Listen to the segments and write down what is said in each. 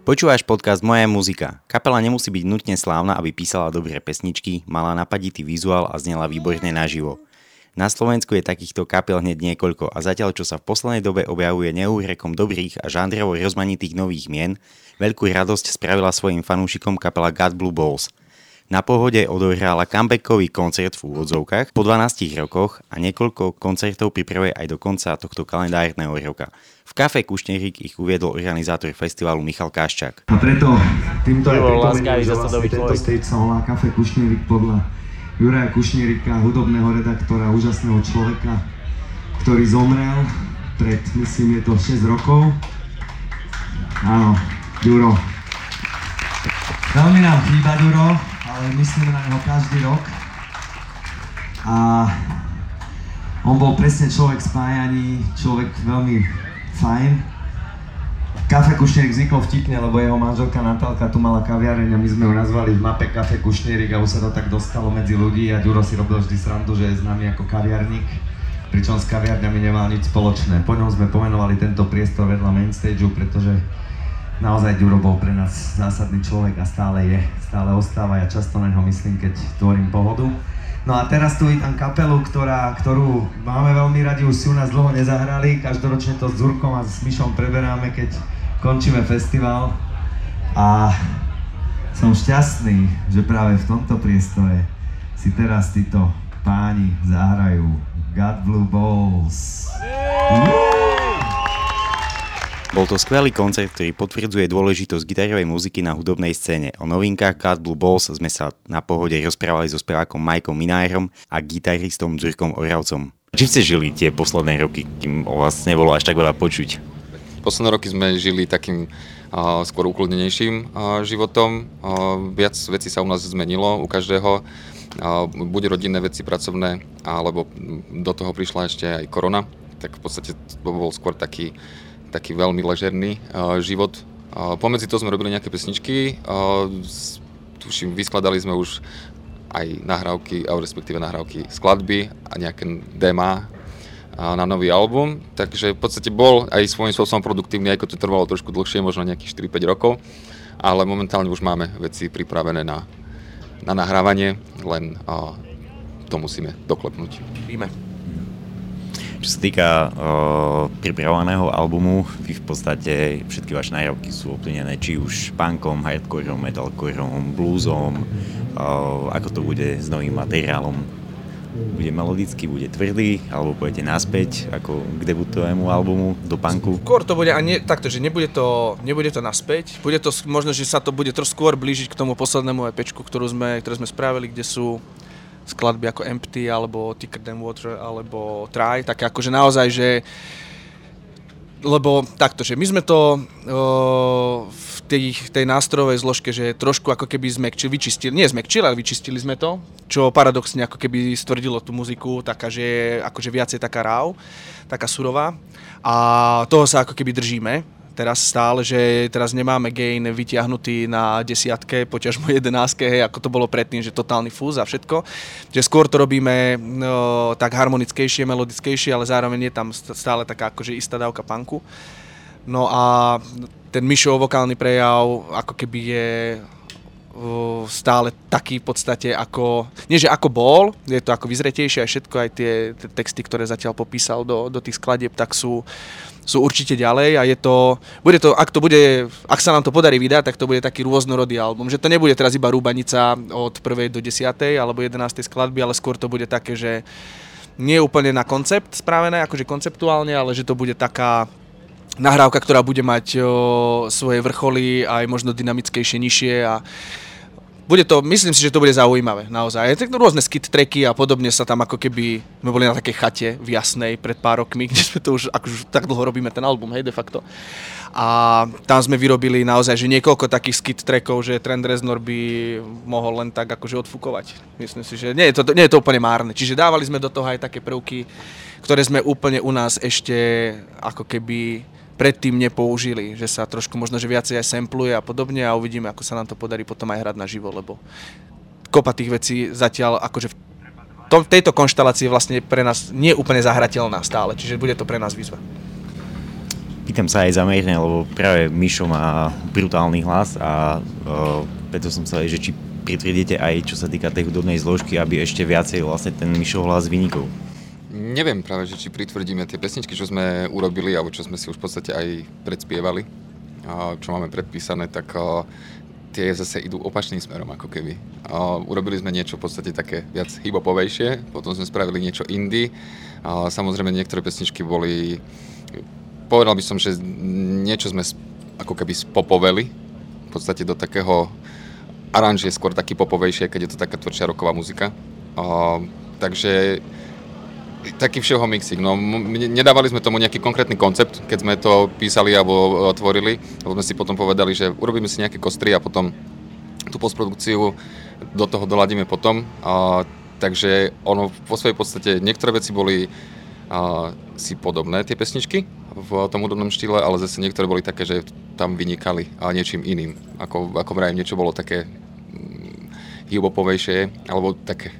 Počúvaš podcast Moja muzika. Kapela nemusí byť nutne slávna, aby písala dobré pesničky, mala napaditý vizuál a znela výborne naživo. Na Slovensku je takýchto kapel hneď niekoľko a zatiaľ čo sa v poslednej dobe objavuje neúrekom dobrých a žánrovo rozmanitých nových mien, veľkú radosť spravila svojim fanúšikom kapela God Blue Balls – na pohode odohrála comebackový koncert v úvodzovkách po 12 rokoch a niekoľko koncertov pripravuje aj do konca tohto kalendárneho roka. V kafe Kušnerík ich uviedol organizátor festivalu Michal Kaščák. A preto týmto aj pripomeniem, že vlastne tento stage sa volá Kafe Kušnerík podľa Juraja Kušnierika, hudobného redaktora, úžasného človeka, ktorý zomrel pred, myslím, je to 6 rokov. Áno, Juro. Veľmi nám chýba Juro, ale myslíme na neho každý rok. A on bol presne človek spájaný, človek veľmi fajn. Kafe Kušnierik vznikol vtipne, lebo jeho manželka Natálka tu mala kaviareň a my sme ju nazvali v mape Kafe Kušnierik a už sa to tak dostalo medzi ľudí a Ďuro si robil vždy srandu, že je známy ako kaviarník pričom s kaviarňami nemal nič spoločné. Po ňom sme pomenovali tento priestor vedľa mainstageu, pretože naozaj Ďuro bol pre nás zásadný človek a stále je, stále ostáva. Ja často na neho myslím, keď tvorím pohodu. No a teraz tu vítam kapelu, ktorá, ktorú máme veľmi radi, už si u nás dlho nezahrali. Každoročne to s Zurkom a s Myšom preberáme, keď končíme festival. A som šťastný, že práve v tomto priestore si teraz títo páni zahrajú God Blue Balls. Yeah! Bol to skvelý koncert, ktorý potvrdzuje dôležitosť gitarovej muziky na hudobnej scéne. O novinkách Cat Blue Balls sme sa na pohode rozprávali so spevákom Majkom Minárom a gitaristom Zurkom Oravcom. Čím ste žili tie posledné roky, kým o vás nebolo až tak veľa počuť? Posledné roky sme žili takým uh, skôr ukludnenejším uh, životom. Uh, viac vecí sa u nás zmenilo, u každého. Uh, buď rodinné veci, pracovné, alebo do toho prišla ešte aj korona. Tak v podstate to bol skôr taký taký veľmi ležerný uh, život. Uh, pomedzi to sme robili nejaké pesničky, uh, tuším, vyskladali sme už aj nahrávky, alebo respektíve nahrávky skladby a nejaké déma na nový album, takže v podstate bol aj svojím spôsobom produktívny, aj to trvalo trošku dlhšie, možno nejakých 4-5 rokov, ale momentálne už máme veci pripravené na, na nahrávanie, len uh, to musíme doklepnúť. Víme. Čo sa týka uh, pripravovaného albumu, vy v podstate všetky vaše nahrávky sú ovplyvnené či už punkom, hardcoreom, metalcoreom, bluesom, uh, ako to bude s novým materiálom. Bude melodický, bude tvrdý, alebo pôjdete naspäť ako k debutovému albumu do punku? Skôr to bude, a nie, takto, že nebude to, nebude to naspäť, bude to možno, že sa to bude trošku skôr blížiť k tomu poslednému EPčku, ktorú sme, ktoré sme spravili, kde sú skladby ako Empty, alebo Ticker Than Water, alebo Try, tak akože naozaj, že lebo takto, že my sme to uh, v tej, tej nástrojovej zložke, že trošku ako keby zmekčili, vyčistili, nie zmekčili, ale vyčistili sme to, čo paradoxne ako keby stvrdilo tú muziku, taká, že akože viacej taká ráv, taká surová. A toho sa ako keby držíme, teraz stále, že teraz nemáme gain vytiahnutý na desiatke, poťažmo jedenáctke, hej, ako to bolo predtým, že totálny fúz a všetko. Že skôr to robíme no, tak harmonickejšie, melodickejšie, ale zároveň je tam stále taká akože istá dávka punku. No a ten Mišov vokálny prejav ako keby je stále taký v podstate ako, nie že ako bol, je to ako vyzretejšie aj všetko, aj tie texty, ktoré zatiaľ popísal do, do tých skladieb, tak sú, sú určite ďalej a je to, bude to, ak to bude, ak sa nám to podarí vydať, tak to bude taký rôznorodý album, že to nebude teraz iba rúbanica od 1. do 10. alebo 11. skladby, ale skôr to bude také, že nie úplne na koncept spravené, akože konceptuálne, ale že to bude taká nahrávka, ktorá bude mať o, svoje vrcholy aj možno dynamickejšie, nižšie a bude to, myslím si, že to bude zaujímavé, naozaj. Tak rôzne skit tracky a podobne sa tam ako keby, sme boli na takej chate v Jasnej pred pár rokmi, kde sme to už, akože tak dlho robíme ten album, hej, de facto. A tam sme vyrobili naozaj, že niekoľko takých skit trackov, že Trend Reznor by mohol len tak akože odfúkovať. Myslím si, že nie je to, nie je to úplne márne. Čiže dávali sme do toho aj také prvky, ktoré sme úplne u nás ešte ako keby predtým nepoužili, že sa trošku možno, že viacej aj sampluje a podobne a uvidíme, ako sa nám to podarí potom aj hrať na živo, lebo kopa tých vecí zatiaľ akože v tom, tejto konštelácii je vlastne pre nás nie úplne zahrateľná stále, čiže bude to pre nás výzva. Pýtam sa aj zamerne, lebo práve Mišo má brutálny hlas a uh, preto som sa že či pritvrdíte aj čo sa týka tej hudobnej zložky, aby ešte viacej vlastne ten Mišo hlas vynikol. Neviem práve, že či pritvrdíme tie pesničky, čo sme urobili, alebo čo sme si už v podstate aj predspievali, čo máme predpísané, tak tie zase idú opačným smerom ako keby. urobili sme niečo v podstate také viac hibopovejšie, potom sme spravili niečo indie. samozrejme niektoré pesničky boli povedal by som, že niečo sme ako keby spopoveli, v podstate do takého aranž je skôr taký popovejšie, keď je to taká tvrdšia roková muzika. Takže taký všeho mixing. No, nedávali sme tomu nejaký konkrétny koncept, keď sme to písali alebo uh, tvorili, lebo sme si potom povedali, že urobíme si nejaké kostry a potom tú postprodukciu do toho doladíme potom. Uh, takže ono vo svojej podstate, niektoré veci boli uh, si podobné, tie pesničky, v tom hudobnom štýle, ale zase niektoré boli také, že tam vynikali a niečím iným. Ako, ako vrajím, niečo bolo také mm, hibopovejšie, alebo také,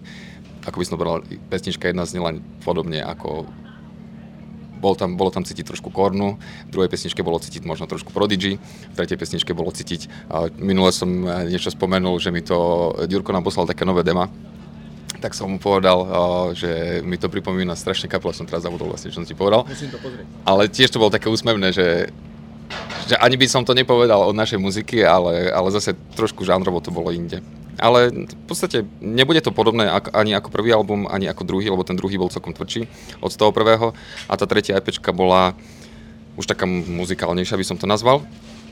ako by som povedal, pesnička jedna znela podobne ako bol tam, bolo tam cítiť trošku kornu, v druhej pesničke bolo cítiť možno trošku Prodigy, v tretej pesničke bolo cítiť, minule som niečo spomenul, že mi to Ďurko nám poslal také nové dema, tak som mu povedal, že mi to pripomína strašne kapelu, som teraz zabudol vlastne, čo som ti povedal. Musím to pozrieť. Ale tiež to bolo také úsmevné, že, že ani by som to nepovedal od našej muziky, ale, ale zase trošku žánrovo to bolo inde. Ale v podstate nebude to podobné ani ako prvý album, ani ako druhý, lebo ten druhý bol celkom tvrdší od toho prvého. A tá tretia EPčka bola už taká muzikálnejšia, by som to nazval.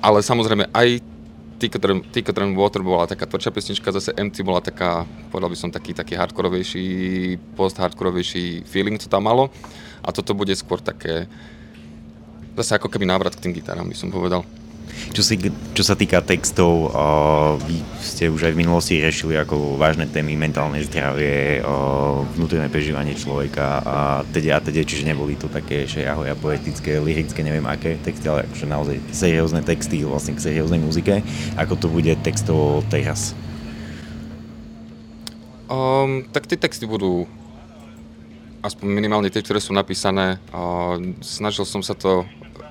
Ale samozrejme aj Ticket Run Water bola taká tvrdšia pesnička, zase MC bola taká, povedal by som, taký, taký hardkorovejší, post-hardkorovejší feeling, co tam malo. A toto bude skôr také, zase ako keby návrat k tým gitarám, by som povedal. Čo, si, čo sa týka textov, uh, vy ste už aj v minulosti riešili ako vážne témy mentálne zdravie, uh, vnútorné prežívanie človeka a teda a teda, čiže neboli to také šejahoja poetické, lirické, neviem aké texty, ale akože naozaj seriózne texty vlastne k serióznej muzike. Ako to bude textovo teraz? Um, tak tie texty budú aspoň minimálne tie, ktoré sú napísané. Uh, snažil som sa to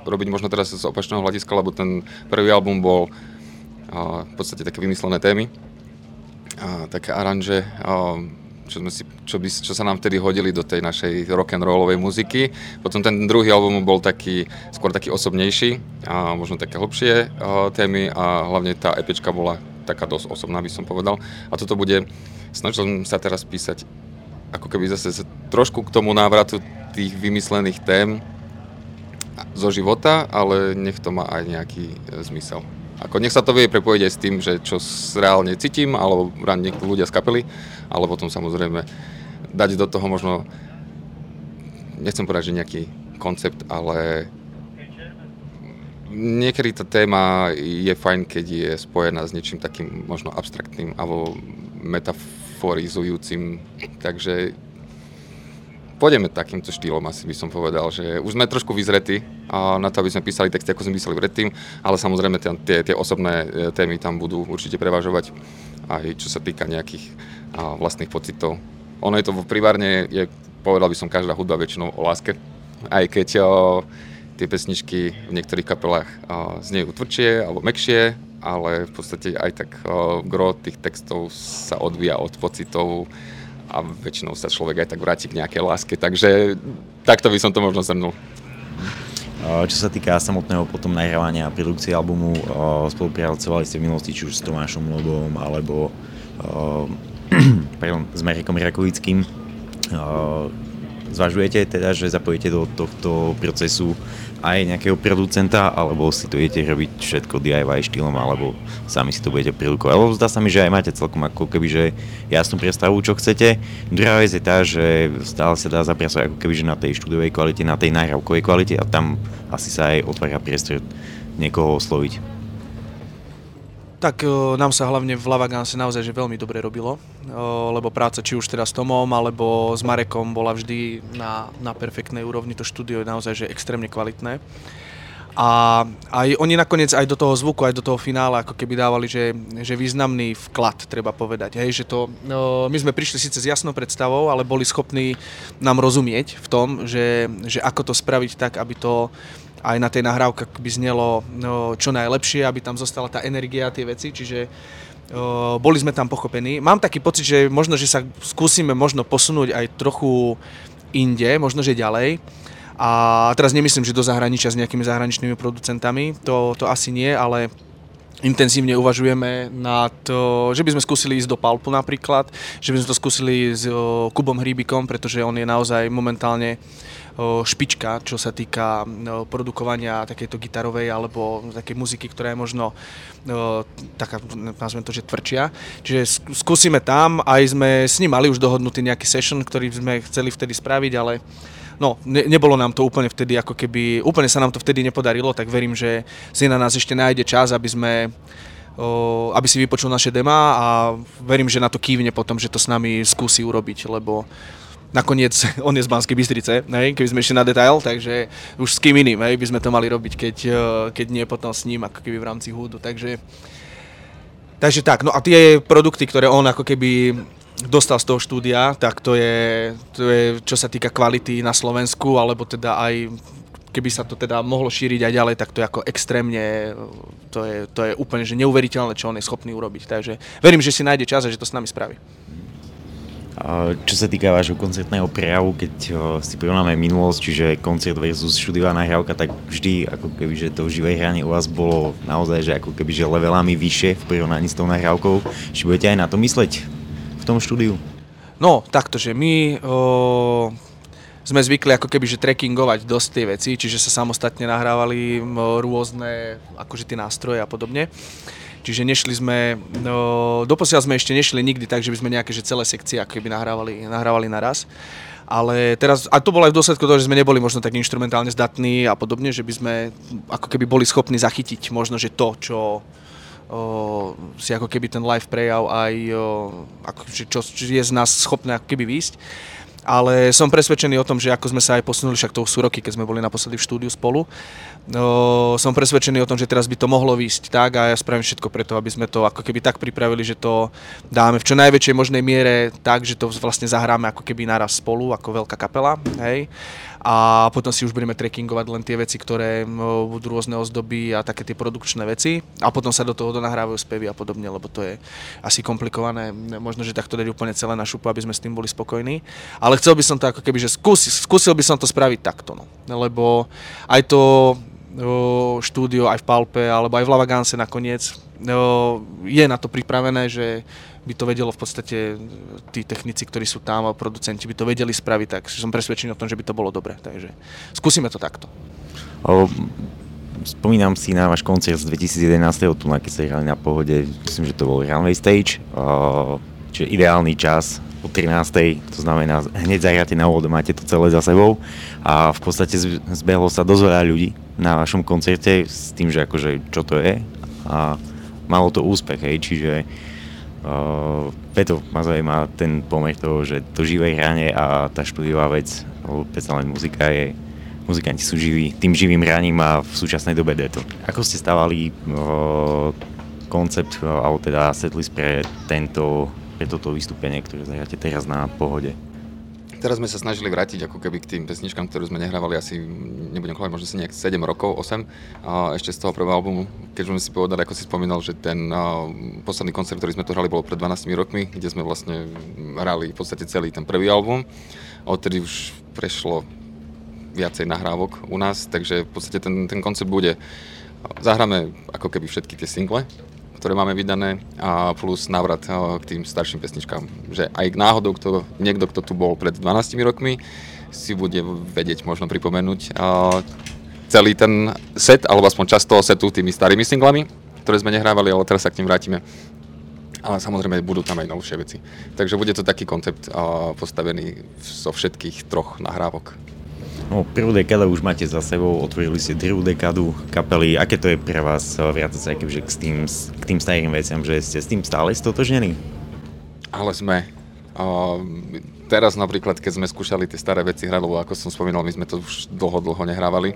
robiť možno teraz z opačného hľadiska, lebo ten prvý album bol a, v podstate také vymyslené témy, a, také aranže, a, čo, sme si, čo, by, čo sa nám vtedy hodili do tej našej rock and rollovej muziky. Potom ten druhý album bol taký, skôr taký osobnejší a možno také hlbšie a, témy a hlavne tá epička bola taká dosť osobná, by som povedal. A toto bude, snažil som sa teraz písať ako keby zase trošku k tomu návratu tých vymyslených tém, zo života, ale nech to má aj nejaký e, zmysel. Ako nech sa to vie prepojiť aj s tým, že čo reálne cítim, alebo niekto ľudia z kapely, ale potom samozrejme dať do toho možno, nechcem povedať, že nejaký koncept, ale niekedy tá téma je fajn, keď je spojená s niečím takým možno abstraktným alebo metaforizujúcim, takže pôjdeme takýmto štýlom, asi by som povedal, že už sme trošku vyzretí na to, aby sme písali texty, ako sme písali predtým, ale samozrejme tie, tie osobné e, témy tam budú určite prevažovať, aj čo sa týka nejakých vlastných pocitov. Ono je to primárne, je, povedal by som, každá hudba väčšinou o láske, aj keď o, tie pesničky v niektorých kapelách o, znejú tvrdšie alebo mekšie, ale v podstate aj tak gro tých textov sa odvíja od pocitov, a väčšinou sa človek aj tak vráti k nejakej láske, takže takto by som to možno zhrnul. Čo sa týka samotného potom nahrávania a produkcie albumu, spolupracovali ste v minulosti či už s Tomášom Lobom alebo pardon, s Marekom Rakovickým. Zvažujete teda, že zapojíte do tohto procesu aj nejakého producenta, alebo si to idete robiť všetko DIY štýlom, alebo sami si to budete produkovať. Alebo zdá sa mi, že aj máte celkom ako keby, že jasnú predstavu, čo chcete. Druhá vec je tá, že stále sa dá zapracovať ako keby, že na tej štúdiovej kvalite, na tej nahrávkovej kvalite a tam asi sa aj otvára priestor niekoho osloviť. Tak e, nám sa hlavne v Lavaganse naozaj že veľmi dobre robilo, e, lebo práca či už teda s Tomom alebo s Marekom bola vždy na, na perfektnej úrovni, to štúdio je naozaj že extrémne kvalitné. A aj oni nakoniec aj do toho zvuku, aj do toho finále ako keby dávali, že, že významný vklad, treba povedať. Hej, že to, no, my sme prišli síce s jasnou predstavou, ale boli schopní nám rozumieť v tom, že, že ako to spraviť tak, aby to aj na tej nahrávke by znelo no, čo najlepšie, aby tam zostala tá energia a tie veci, čiže o, boli sme tam pochopení. Mám taký pocit, že možno, že sa skúsime možno posunúť aj trochu inde, možno, že ďalej. A teraz nemyslím, že do zahraničia s nejakými zahraničnými producentami, to, to asi nie, ale intenzívne uvažujeme na to, že by sme skúsili ísť do Palpu napríklad, že by sme to skúsili s Kubom Hríbikom, pretože on je naozaj momentálne špička, čo sa týka produkovania takejto gitarovej alebo takej muziky, ktorá je možno taká, nazvem to, že tvrdšia. Čiže skúsime tam, aj sme s ním mali už dohodnutý nejaký session, ktorý sme chceli vtedy spraviť, ale no, ne, nebolo nám to úplne vtedy, ako keby, úplne sa nám to vtedy nepodarilo, tak verím, že si na nás ešte nájde čas, aby sme o, aby si vypočul naše dema a verím, že na to kývne potom, že to s nami skúsi urobiť, lebo nakoniec on je z Banskej Bystrice, ne, keby sme išli na detail, takže už s kým iným hej, by sme to mali robiť, keď, keď nie potom s ním, ako keby v rámci húdu, takže Takže tak, no a tie produkty, ktoré on ako keby dostal z toho štúdia, tak to je, to je čo sa týka kvality na Slovensku, alebo teda aj keby sa to teda mohlo šíriť aj ďalej, tak to je ako extrémne, to je, to je úplne že neuveriteľné, čo on je schopný urobiť. Takže verím, že si nájde čas a že to s nami spraví. Čo sa týka vášho koncertného prejavu, keď si porovnáme minulosť, čiže koncert versus štúdiová nahrávka, tak vždy ako keby, že to živé hranie u vás bolo naozaj, že ako keby, že levelami vyššie v porovnaní s tou nahrávkou. Či budete aj na to mysleť tom štúdiu? No, takto, že my o, sme zvykli ako keby, že trekkingovať dosť tie veci, čiže sa samostatne nahrávali rôzne akože tie nástroje a podobne. Čiže nešli sme, no, doposiaľ sme ešte nešli nikdy tak, že by sme nejaké že celé sekcie ako keby nahrávali, nahrávali naraz. Ale teraz, a to bolo aj v dôsledku toho, že sme neboli možno tak instrumentálne zdatní a podobne, že by sme ako keby boli schopní zachytiť možno, že to, čo, o, si ako keby ten live prejav aj o, ako, čo, čo je z nás schopné ako keby výjsť. Ale som presvedčený o tom, že ako sme sa aj posunuli, však to sú roky, keď sme boli naposledy v štúdiu spolu, no, som presvedčený o tom, že teraz by to mohlo výjsť tak a ja spravím všetko preto, aby sme to ako keby tak pripravili, že to dáme v čo najväčšej možnej miere tak, že to vlastne zahráme ako keby naraz spolu, ako veľká kapela, hej a potom si už budeme trekkingovať len tie veci, ktoré budú rôzne ozdoby a také tie produkčné veci. A potom sa do toho donahrávajú spevy a podobne, lebo to je asi komplikované, možno, že takto dať úplne celé na šupu, aby sme s tým boli spokojní, ale chcel by som to ako keby, že skúsil, skúsil by som to spraviť takto, no. lebo aj to štúdio aj v Palpe alebo aj v Lavaganse nakoniec je na to pripravené, že by to vedelo v podstate tí technici, ktorí sú tam a producenti by to vedeli spraviť, tak som presvedčený o tom, že by to bolo dobre. Takže skúsime to takto. O, spomínam si na váš koncert z 2011. tu, keď ste hrali na pohode, myslím, že to bol Runway Stage, o, čiže ideálny čas o 13. To znamená, hneď zahráte na úvod, máte to celé za sebou a v podstate zbehlo sa dosť veľa ľudí na vašom koncerte s tým, že akože čo to je a malo to úspech, hej, čiže preto ma zaujíma ten pomer toho, že to živé hranie a tá štúdiová vec, lebo predsa len muzika je, muzikanti sú živí, tým živým hraním a v súčasnej dobe je to. Ako ste stávali uh, koncept, uh, alebo teda setlist pre tento, pre toto vystúpenie, ktoré zahráte teraz na pohode? Teraz sme sa snažili vrátiť ako keby k tým pesničkám, ktoré sme nehrávali asi, nebudem klamať, možno si nejak 7 rokov, 8, a ešte z toho prvého albumu, keď sme si povedali, ako si spomínal, že ten a, posledný koncert, ktorý sme tu hrali, bol pred 12 rokmi, kde sme vlastne hrali v podstate celý ten prvý album. Odtedy už prešlo viacej nahrávok u nás, takže v podstate ten, ten koncept bude, zahráme ako keby všetky tie single, ktoré máme vydané a plus návrat eh, k tým starším pesničkám. Že aj náhodou kto, niekto, kto tu bol pred 12 rokmi, si bude vedieť možno pripomenúť eh, celý ten set, alebo aspoň časť toho setu tými starými singlami, ktoré sme nehrávali, ale teraz sa k tým vrátime. Ale samozrejme budú tam aj novšie veci. Takže bude to taký koncept eh, postavený zo všetkých troch nahrávok. No, prvú dekádu už máte za sebou, otvorili ste druhú dekádu kapely. Aké to je pre vás eh, viac sa k tým, k tým starým veciam, že ste s tým stále stotožnení? Ale sme. Uh, teraz napríklad, keď sme skúšali tie staré veci hrať, lebo ako som spomínal, my sme to už dlho, dlho nehrávali,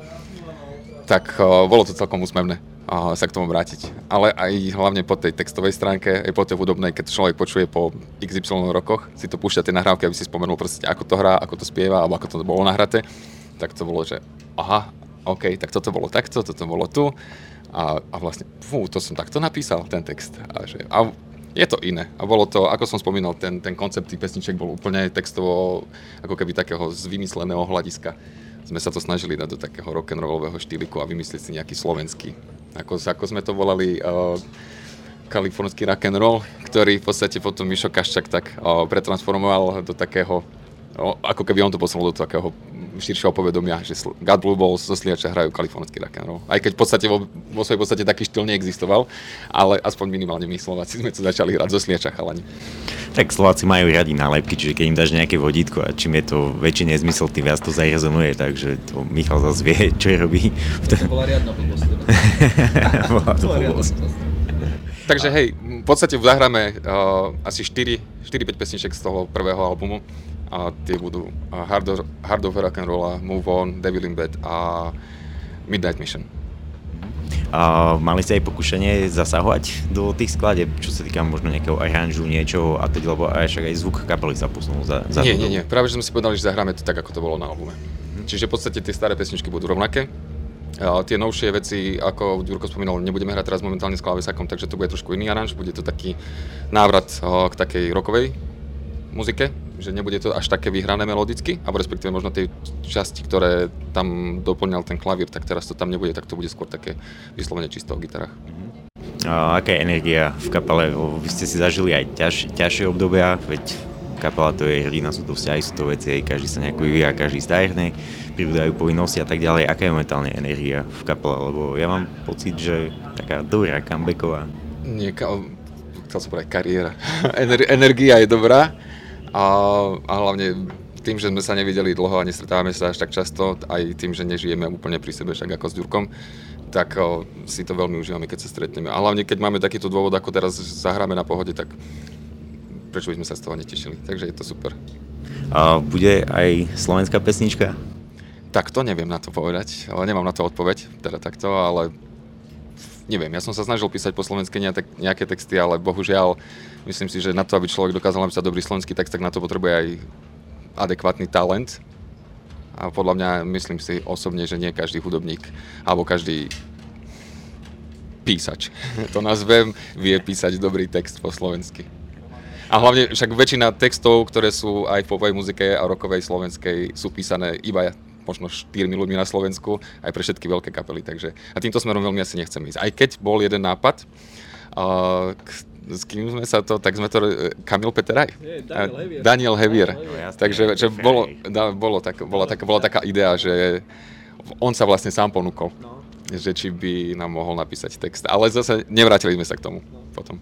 tak uh, bolo to celkom úsmevné uh, sa k tomu vrátiť. Ale aj hlavne po tej textovej stránke, aj po tej hudobnej, keď človek počuje po XY rokoch, si to púšťa tie nahrávky, aby si spomenul proste, ako to hrá, ako to spieva, alebo ako to bolo nahraté tak to bolo, že aha, OK, tak toto bolo takto, toto bolo tu a, a vlastne, fú, to som takto napísal, ten text. A, že, a je to iné. A bolo to, ako som spomínal, ten, ten koncept tých pesniček bol úplne textovo, ako keby takého z vymysleného hľadiska. Sme sa to snažili dať do takého rock'n'rollového štýliku a vymyslieť si nejaký slovenský. Ako, ako sme to volali, uh, kalifornský rock and roll, ktorý v podstate potom Mišo Kaščak tak uh, pretransformoval do takého, uh, ako keby on to posunul do takého širšieho povedomia, že God Blue Balls zo Sliača hrajú kalifornský rock and roll. Aj keď v podstate vo, vo svojej podstate taký štýl neexistoval, ale aspoň minimálne my Slováci sme to začali hrať zo Sliača chalani. Tak Slováci majú radi nálepky, čiže keď im dáš nejaké vodítko a čím je to väčší nezmysel, tým viac to zarezonuje, takže to Michal zase vie, čo robí. To bola riadna blbosť. bola to blbosť. Takže hej, v podstate zahráme uh, asi 4-5 pesniček z toho prvého albumu a tie budú Hard, of, Hard of Rock and Roll, Move On, Devil in Bed a Midnight Mission. A mali ste aj pokušenie zasahovať do tých skladeb, čo sa týka možno nejakého aranžu, niečoho a teď, lebo aj však aj zvuk kapely sa posunul za, za Nie, nie, nie. Práve že sme si povedali, že zahráme to tak, ako to bolo na albume. Mm-hmm. Čiže v podstate tie staré pesničky budú rovnaké, a tie novšie veci, ako Ďurko spomínal, nebudeme hrať teraz momentálne s klavesakom, takže to bude trošku iný aranž, bude to taký návrat k takej rokovej muzike, že nebude to až také vyhrané melodicky, alebo respektíve možno tie časti, ktoré tam doplňal ten klavír, tak teraz to tam nebude, tak to bude skôr také vyslovene čisto o gitarách. A aká je energia v kapele? Vy ste si zažili aj ťaž, ťažšie obdobia, veď kapela to je hrdina, sú to vzťahy, sú to veci, každý sa nejako vyvíja, každý stárne pribúdajú povinnosti a tak ďalej. Aká je momentálne energia v kapele? Lebo ja mám pocit, že taká dobrá comebacková. Nie, ka- chcel som povedať kariéra. Ener- energia je dobrá a, a hlavne tým, že sme sa nevideli dlho a nestretávame sa až tak často, aj tým, že nežijeme úplne pri sebe, však ako s Ďurkom, tak o, si to veľmi užívame, keď sa stretneme. A hlavne, keď máme takýto dôvod, ako teraz zahráme na pohode, tak prečo by sme sa z toho netešili. Takže je to super. A bude aj slovenská pesnička? Tak to neviem na to povedať, ale nemám na to odpoveď, teda takto, ale neviem, ja som sa snažil písať po slovensky nejaké texty, ale bohužiaľ myslím si, že na to, aby človek dokázal napísať dobrý slovenský text, tak na to potrebuje aj adekvátny talent. A podľa mňa myslím si osobne, že nie každý hudobník alebo každý písač, to nazvem, vie písať dobrý text po slovensky. A hlavne však väčšina textov, ktoré sú aj v popovej muzike a rokovej slovenskej, sú písané iba možno štyrmi ľuďmi na Slovensku, aj pre všetky veľké kapely. Takže, a týmto smerom veľmi asi nechcem ísť. Aj keď bol jeden nápad, uh, k, s kým sme sa to, tak sme to, Kamil Peteraj? Nie, Daniel Hevier. Daniel Hevier. No, Takže že bolo, da, bolo tak, bola, tak, bola taká idea, že on sa vlastne sám ponúkol, no. že či by nám mohol napísať text. Ale zase nevrátili sme sa k tomu no. potom.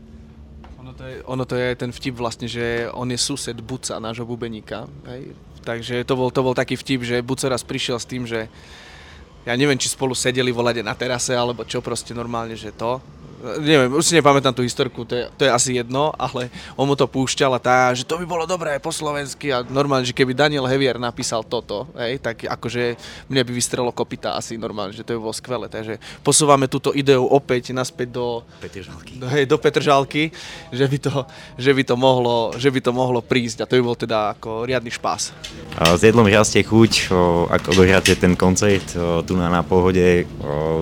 To, je, ono to je ten vtip vlastne, že on je sused Buca, nášho bubeníka. Hej? Takže to bol, to bol taký vtip, že Buco raz prišiel s tým, že ja neviem, či spolu sedeli volade na terase, alebo čo proste normálne, že to neviem, už si nepamätám tú historku, to je, to je asi jedno, ale on mu to púšťal a tá, že to by bolo dobré po slovensky a normálne, že keby Daniel Hevier napísal toto, hej, tak akože mne by vystrelo kopita asi normálne, že to by bolo skvelé, takže posúvame túto ideu opäť naspäť do Petržalky, do, hej, do Petržalky že by, to, že, by to mohlo, že by to mohlo prísť a to by bol teda ako riadny špás. S jedlom rastie chuť, ak odohráte ten koncert tu na, na pohode,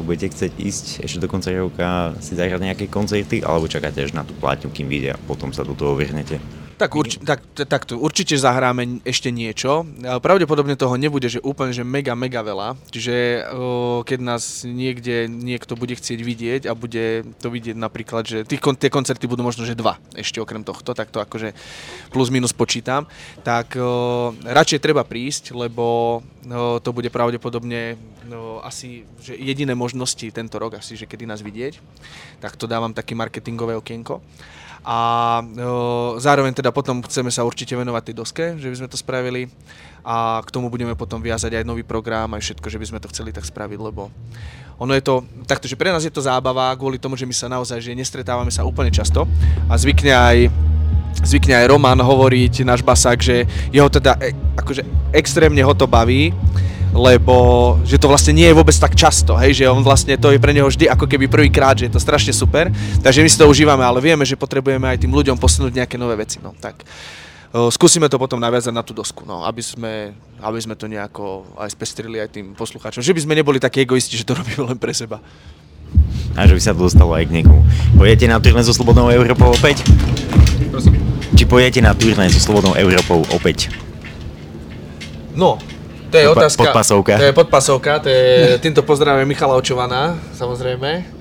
budete chcieť ísť ešte do konca roka si zahrať nejaké koncerty, alebo čakáte až na tú platňu, kým vyjde a potom sa do toho vrhnete? Tak, urč, tak, tak to, určite zahráme ešte niečo. Pravdepodobne toho nebude, že úplne, že mega, mega veľa. Čiže o, keď nás niekde niekto bude chcieť vidieť a bude to vidieť napríklad, že tých, tie koncerty budú možno, že dva ešte okrem tohto, tak to akože plus minus počítam, tak o, radšej treba prísť, lebo o, to bude pravdepodobne no, asi že jediné možnosti tento rok, asi, že kedy nás vidieť. Tak to dávam také marketingové okienko a o, zároveň teda potom chceme sa určite venovať tej doske, že by sme to spravili. A k tomu budeme potom viazať aj nový program, aj všetko, že by sme to chceli tak spraviť, lebo ono je to takto, že pre nás je to zábava kvôli tomu, že my sa naozaj, že nestretávame sa úplne často. A zvykne aj zvykne aj Roman hovoriť, náš basák, že jeho teda e, akože extrémne ho to baví lebo že to vlastne nie je vôbec tak často, hej, že on vlastne to je pre neho vždy ako keby prvýkrát, že je to strašne super, takže my si to užívame, ale vieme, že potrebujeme aj tým ľuďom posunúť nejaké nové veci, no tak skúsime to potom naviazať na tú dosku, no, aby, sme, aby sme to nejako aj spestrili aj tým poslucháčom. Že by sme neboli takí egoisti, že to robíme len pre seba. A že by sa to dostalo aj k niekomu. Pojete na turné so Slobodnou Európou opäť? Prosím. Či pojete na turné so Slobodnou Európou opäť? No, to je Podpa- otázka. podpasovka. To je podpasovka, to je, týmto pozdravím Michala Očovana, samozrejme.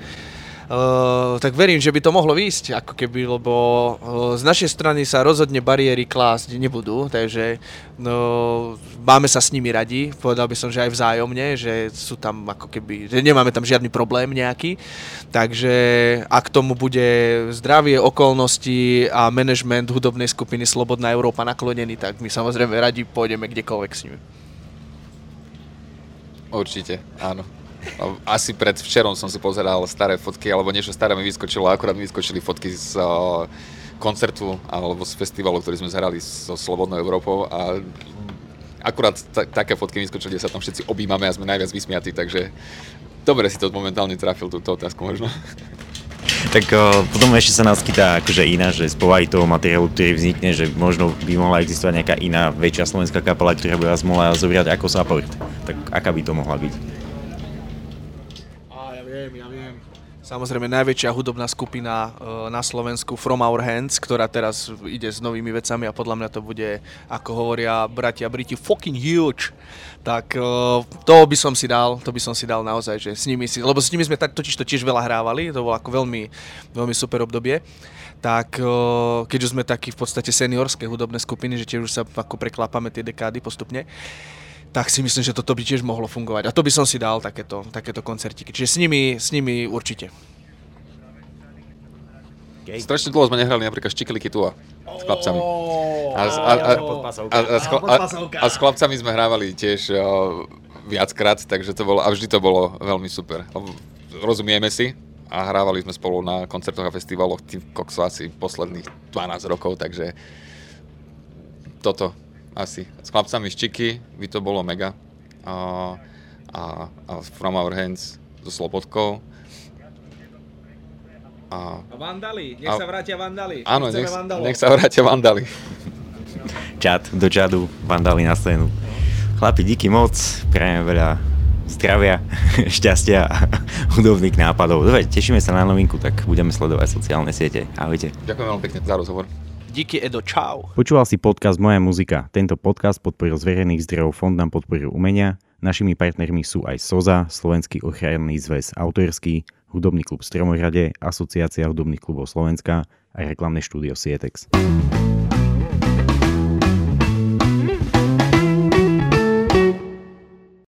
Uh, tak verím, že by to mohlo výjsť, ako keby, lebo uh, z našej strany sa rozhodne bariéry klásť nebudú, takže no, máme sa s nimi radi, povedal by som, že aj vzájomne, že sú tam ako keby, že nemáme tam žiadny problém nejaký, takže ak tomu bude zdravie, okolnosti a management hudobnej skupiny Slobodná Európa naklonený, tak my samozrejme radi pôjdeme kdekoľvek s nimi. Určite, áno. Asi pred včerom som si pozeral staré fotky, alebo niečo staré mi vyskočilo, akurát mi vyskočili fotky z uh, koncertu alebo z festivalu, ktorý sme zhrali so Slobodnou Európou a akurát t- také fotky vyskočili, kde sa tam všetci objímame a sme najviac vysmiatí, takže dobre si to momentálne trafil túto otázku možno. Tak o, potom ešte sa nás chytá akože iná, že z povahy toho materiálu, ktorý vznikne, že možno by mohla existovať nejaká iná väčšia slovenská kapela, ktorá by vás mohla zobrať ako support. Tak aká by to mohla byť? Á, ja viem, ja viem. Samozrejme najväčšia hudobná skupina e, na Slovensku From Our Hands, ktorá teraz ide s novými vecami a podľa mňa to bude, ako hovoria bratia Briti, fucking huge. Tak e, to by som si dal, to by som si dal naozaj, že s nimi si, lebo s nimi sme tak totiž to tiež veľa hrávali, to bolo ako veľmi, veľmi super obdobie tak e, keď už sme takí v podstate seniorské hudobné skupiny, že tiež už sa ako preklápame tie dekády postupne, tak si myslím, že toto by tiež mohlo fungovať. A to by som si dal takéto, takéto koncertiky. Čiže s nimi, s nimi určite. Okay. Strašne dlho sme nehrali napríklad Štikliky Tua s chlapcami. A, s- a, a, a, a, s chla- a, a s chlapcami sme hrávali tiež uh, viackrát, takže to bolo, a vždy to bolo veľmi super. Rozumieme si a hrávali sme spolu na koncertoch a festivaloch tým kokso asi posledných 12 rokov, takže toto asi. S chlapcami Štiky by to bolo mega. A, a, a From Our Hands so Slobodkou. A A Vandali, nech A- sa vrátia Vandali. Áno, Chceme nech, nech sa vrátia vandali. Čat, do čadu, vandali na scénu. Chlapi, díky moc, prajem veľa zdravia, šťastia a hudobných nápadov. Dobre, tešíme sa na novinku, tak budeme sledovať sociálne siete. Ahojte. Ďakujem veľmi pekne za rozhovor. Díky Edo, čau. Počúval si podcast Moja muzika. Tento podcast podporil z verejných zdrojov Fond na podporu umenia. Našimi partnermi sú aj SOZA, Slovenský ochranný zväz autorský, Hudobný klub Stromohrade, Asociácia hudobných klubov Slovenska a reklamné štúdio Sietex.